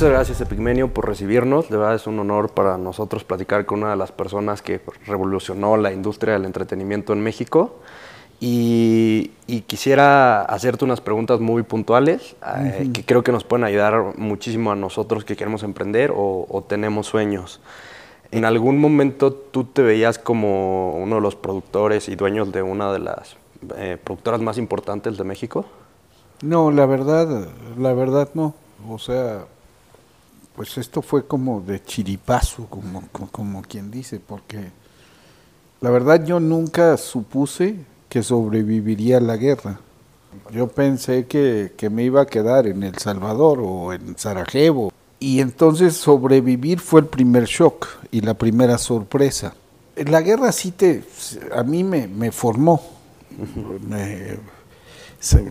Muchas gracias Epigmenio por recibirnos. De verdad es un honor para nosotros platicar con una de las personas que revolucionó la industria del entretenimiento en México. Y, quisiera hacerte unas preguntas muy puntuales eh, que creo que nos pueden ayudar muchísimo a nosotros que queremos emprender o, tenemos sueños. ¿En algún momento tú te veías como uno de los productores y dueños de una de las eh, productoras más importantes de México? No, la verdad, la verdad no. O sea, pues esto fue como de chiripazo, como, como, quien dice, porque la verdad yo nunca supuse que sobreviviría a la guerra. Yo pensé que, que, me iba a quedar en El Salvador o en Sarajevo. Y entonces sobrevivir fue el primer shock y la primera sorpresa. La guerra sí te, a mí me, me formó.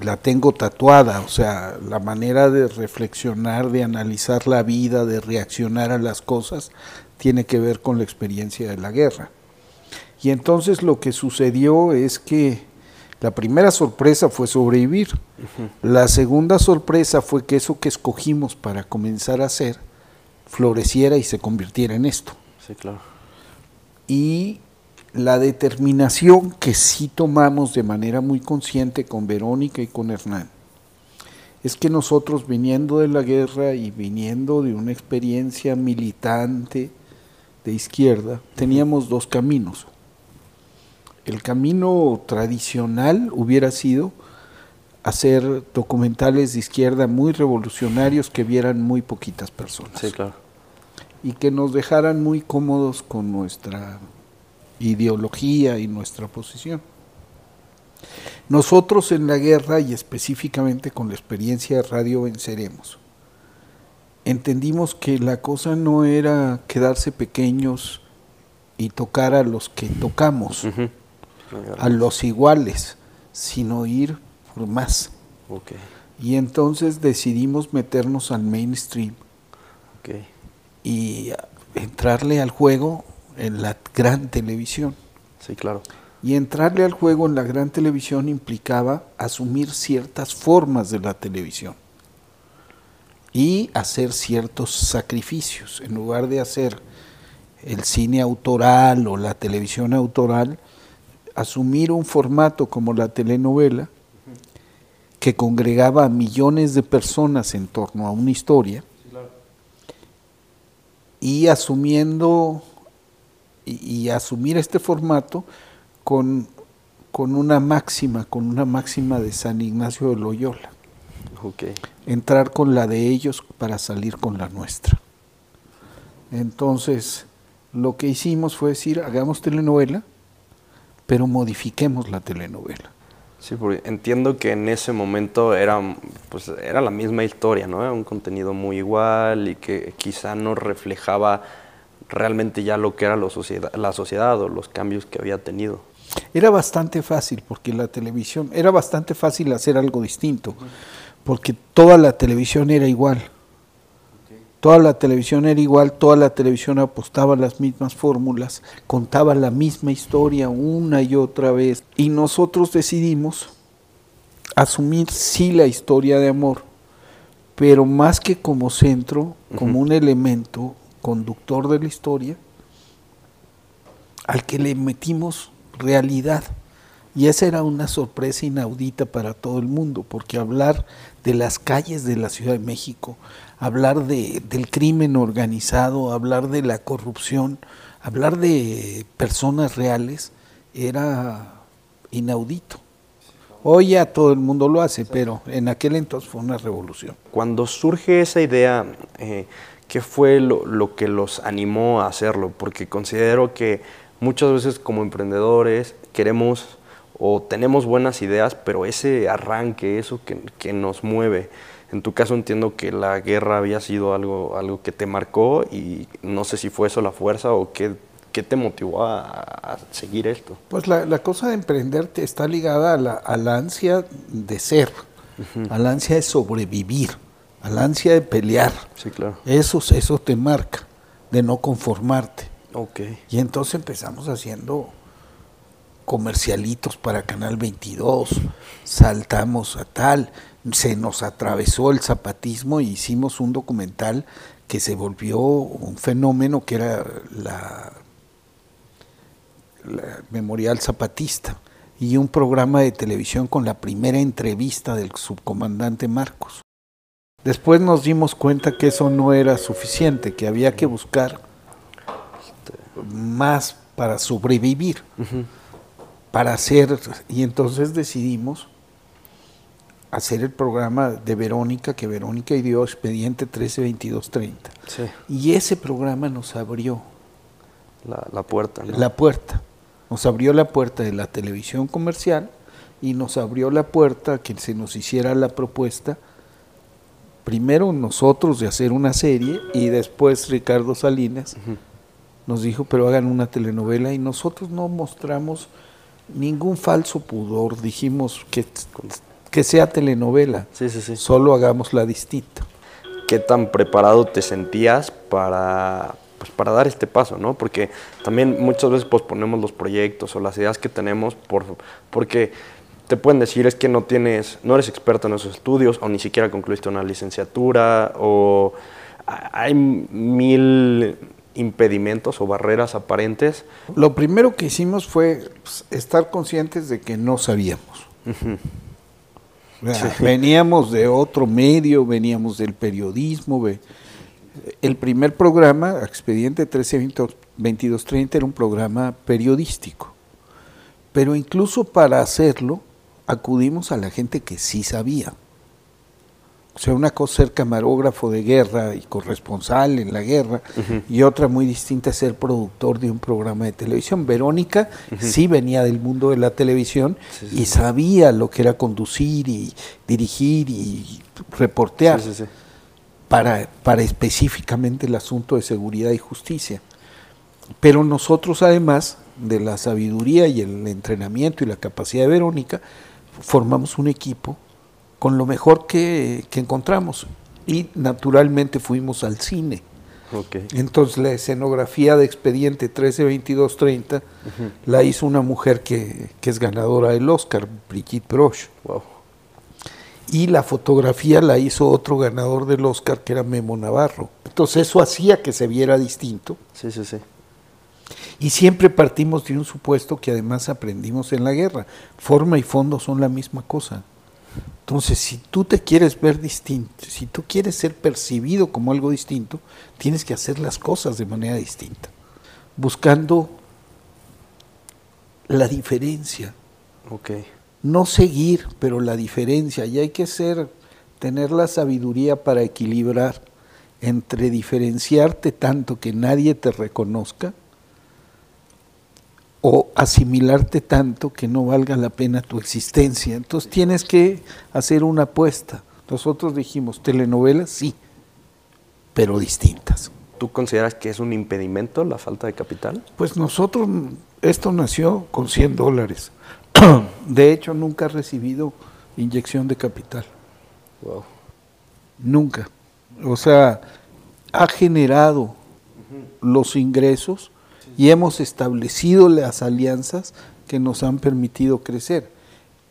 La tengo tatuada, o sea, la manera de reflexionar, de analizar la vida, de reaccionar a las cosas, tiene que ver con la experiencia de la guerra. Y entonces lo que sucedió es que la primera sorpresa fue sobrevivir. La segunda sorpresa fue que eso que escogimos para comenzar a hacer floreciera y se convirtiera en esto. Sí, claro. Y la determinación que sí tomamos de manera muy consciente con Verónica y con Hernán es que nosotros viniendo de la guerra y viniendo de una experiencia militante de izquierda, teníamos dos caminos. El camino tradicional hubiera sido hacer documentales de izquierda muy revolucionarios que vieran muy poquitas personas. Sí, claro. Y que nos dejaran muy cómodos con nuestra ideología y nuestra posición. Nosotros en la guerra y específicamente con la experiencia de Radio Venceremos, entendimos que la cosa no era quedarse pequeños y tocar a los que tocamos, a los iguales, sino ir por más. Y entonces decidimos meternos al mainstream y entrarle al juego en la gran televisión. Sí, claro. Y entrarle al juego en la gran televisión implicaba asumir ciertas formas de la televisión y hacer ciertos sacrificios. En lugar de hacer el cine autoral o la televisión autoral, asumir un formato como la telenovela, que congregaba a millones de personas en torno a una historia, y asumiendo y, asumir este formato con, con, una máxima, con una máxima de San Ignacio de Loyola. Entrar con la de ellos para salir con la nuestra. Entonces, lo que hicimos fue decir, hagamos telenovela, pero modifiquemos la telenovela. Sí, porque entiendo que en ese momento era, pues, era la misma historia, ¿no? Era un contenido muy igual y que quizá no reflejaba realmente ya lo que era la sociedad, la sociedad o los cambios que había tenido. Era bastante fácil, porque la televisión, era bastante fácil hacer algo distinto, porque toda la televisión era igual. Toda la televisión era igual, toda la televisión apostaba las mismas fórmulas, contaba la misma historia una y otra vez. Y nosotros decidimos asumir sí la historia de amor, pero más que como centro, como un elemento conductor de la historia, al que le metimos realidad. Y esa era una sorpresa inaudita para todo el mundo, porque hablar de las calles de la Ciudad de México, hablar de, del crimen organizado, hablar de la corrupción, hablar de personas reales, era inaudito. Hoy ya todo el mundo lo hace, pero en aquel entonces fue una revolución. Cuando surge esa idea, eh, ¿Qué fue lo, que los animó a hacerlo? Porque considero que muchas veces como emprendedores queremos o tenemos buenas ideas, pero ese arranque, eso que, nos mueve, en tu caso entiendo que la guerra había sido algo, algo que te marcó y no sé si fue eso la fuerza o qué, qué te motivó a, seguir esto. Pues la, cosa de emprender está ligada a la, a la ansia de ser, a la ansia de sobrevivir al ansia de pelear. Sí, claro. Eso, eso te marca, de no conformarte. Okay. Y entonces empezamos haciendo comercialitos para Canal 22, saltamos a tal, se nos atravesó el zapatismo y hicimos un documental que se volvió un fenómeno que era la, la Memorial Zapatista y un programa de televisión con la primera entrevista del subcomandante Marcos. Después nos dimos cuenta que eso no era suficiente, que había que buscar más para sobrevivir, para hacer, y entonces decidimos hacer el programa de Verónica, que Verónica dio expediente 132230. Sí. Y ese programa nos abrió la, puerta. La puerta. Nos abrió la puerta de la televisión comercial y nos abrió la puerta que se nos hiciera la propuesta, primero nosotros de hacer una serie y después Ricardo Salinas nos dijo, pero hagan una telenovela y nosotros no mostramos ningún falso pudor, dijimos que que sea telenovela. Sí, sí, sí. Solo hagámosla distinta. ¿Qué tan preparado te sentías para, pues, para dar este paso, no? Porque también muchas veces posponemos los proyectos o las ideas que tenemos por, porque te pueden decir es que no tienes, no eres experto en esos estudios o ni siquiera concluiste una licenciatura o hay mil impedimentos o barreras aparentes. Lo primero que hicimos fue pues, estar conscientes de que no sabíamos. Veníamos de otro medio, veníamos del periodismo. El primer programa, Expediente 132230, era un programa periodístico. Pero incluso para hacerlo, acudimos a la gente que sí sabía. O sea, una cosa ser camarógrafo de guerra y corresponsal en la guerra, y otra muy distinta ser productor de un programa de televisión. Verónica sí venía del mundo de la televisión y sabía lo que era conducir y dirigir y reportear para, para específicamente el asunto de seguridad y justicia. Pero nosotros además de la sabiduría y el entrenamiento y la capacidad de Verónica, formamos un equipo con lo mejor que, encontramos. Y naturalmente fuimos al cine. Entonces la escenografía de Expediente 132230 la hizo una mujer que, es ganadora del Oscar, Brigitte Broch. Y la fotografía la hizo otro ganador del Oscar, que era Memo Navarro. Entonces eso hacía que se viera distinto. Sí, sí, sí. Y siempre partimos de un supuesto que además aprendimos en la guerra. Forma y fondo son la misma cosa. Entonces, si tú te quieres ver distinto, si tú quieres ser percibido como algo distinto, tienes que hacer las cosas de manera distinta, buscando la diferencia. Okay. No seguir, pero la diferencia. Y hay que ser, tener la sabiduría para equilibrar entre diferenciarte tanto que nadie te reconozca o asimilarte tanto que no valga la pena tu existencia. Entonces tienes que hacer una apuesta. Nosotros dijimos, telenovelas sí, pero distintas. ¿Tú consideras que es un impedimento la falta de capital? Pues nosotros, esto nació con 100 dólares. De hecho, nunca ha recibido inyección de capital. Wow. Nunca. O sea, ha generado los ingresos y hemos establecido las alianzas que nos han permitido crecer.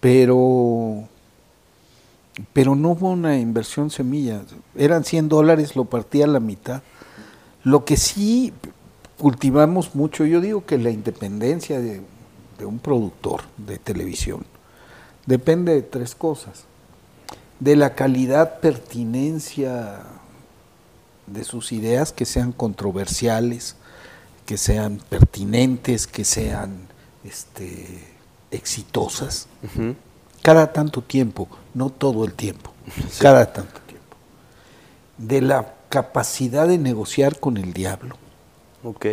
Pero, pero no hubo una inversión semilla. Eran 100 dólares, lo partía a la mitad. Lo que sí cultivamos mucho, yo digo que la independencia de, de un productor de televisión depende de tres cosas. De la calidad, pertinencia de sus ideas, que sean controversiales, que sean pertinentes, que sean este, exitosas, cada tanto tiempo, no todo el tiempo, cada tanto tiempo. De la capacidad de negociar con el diablo. Ok.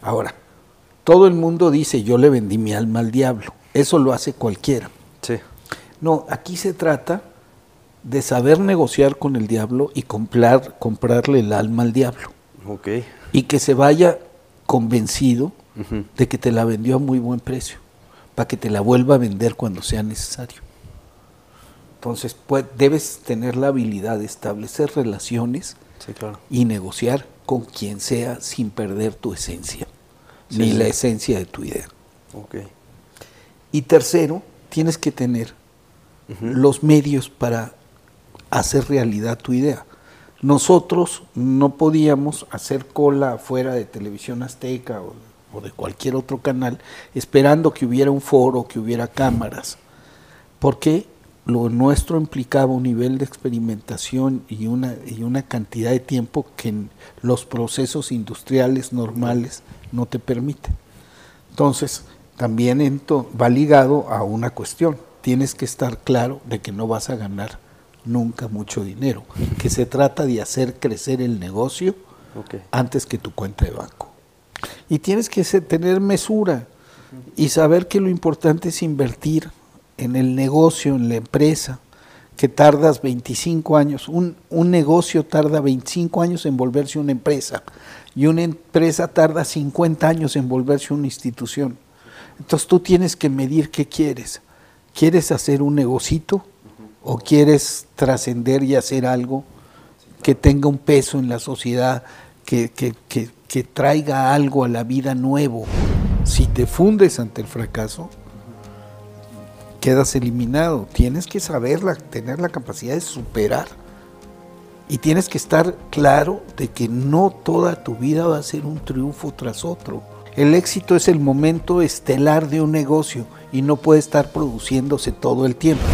Ahora, todo el mundo dice yo le vendí mi alma al diablo. Eso lo hace cualquiera. Sí. No, aquí se trata de saber negociar con el diablo y comprar, comprarle el alma al diablo. Ok. Y que se vaya convencido de que te la vendió a muy buen precio, para que te la vuelva a vender cuando sea necesario. Entonces, pues, debes tener la habilidad de establecer relaciones y negociar con quien sea sin perder tu esencia, ni la esencia de tu idea. Okay. Y tercero, tienes que tener los medios para hacer realidad tu idea. Nosotros no podíamos hacer cola fuera de Televisión Azteca o, de cualquier otro canal esperando que hubiera un foro, que hubiera cámaras, porque lo nuestro implicaba un nivel de experimentación y una, y una cantidad de tiempo que los procesos industriales normales no te permiten. Entonces, también va ligado a una cuestión. Tienes que estar claro de que no vas a ganar nunca mucho dinero, que se trata de hacer crecer el negocio antes que tu cuenta de banco. Y tienes que tener mesura y saber que lo importante es invertir en el negocio, en la empresa, que tardas 25 años. Un, un, negocio tarda 25 años en volverse una empresa y una empresa tarda 50 años en volverse una institución. Entonces tú tienes que medir qué quieres. ¿Quieres hacer un negocito o quieres trascender y hacer algo que tenga un peso en la sociedad, que, que, que, traiga algo a la vida nuevo? Si te fundes ante el fracaso, quedas eliminado. Tienes que saberla, tener la capacidad de superar. Y tienes que estar claro de que no toda tu vida va a ser un triunfo tras otro. El éxito es el momento estelar de un negocio y no puede estar produciéndose todo el tiempo.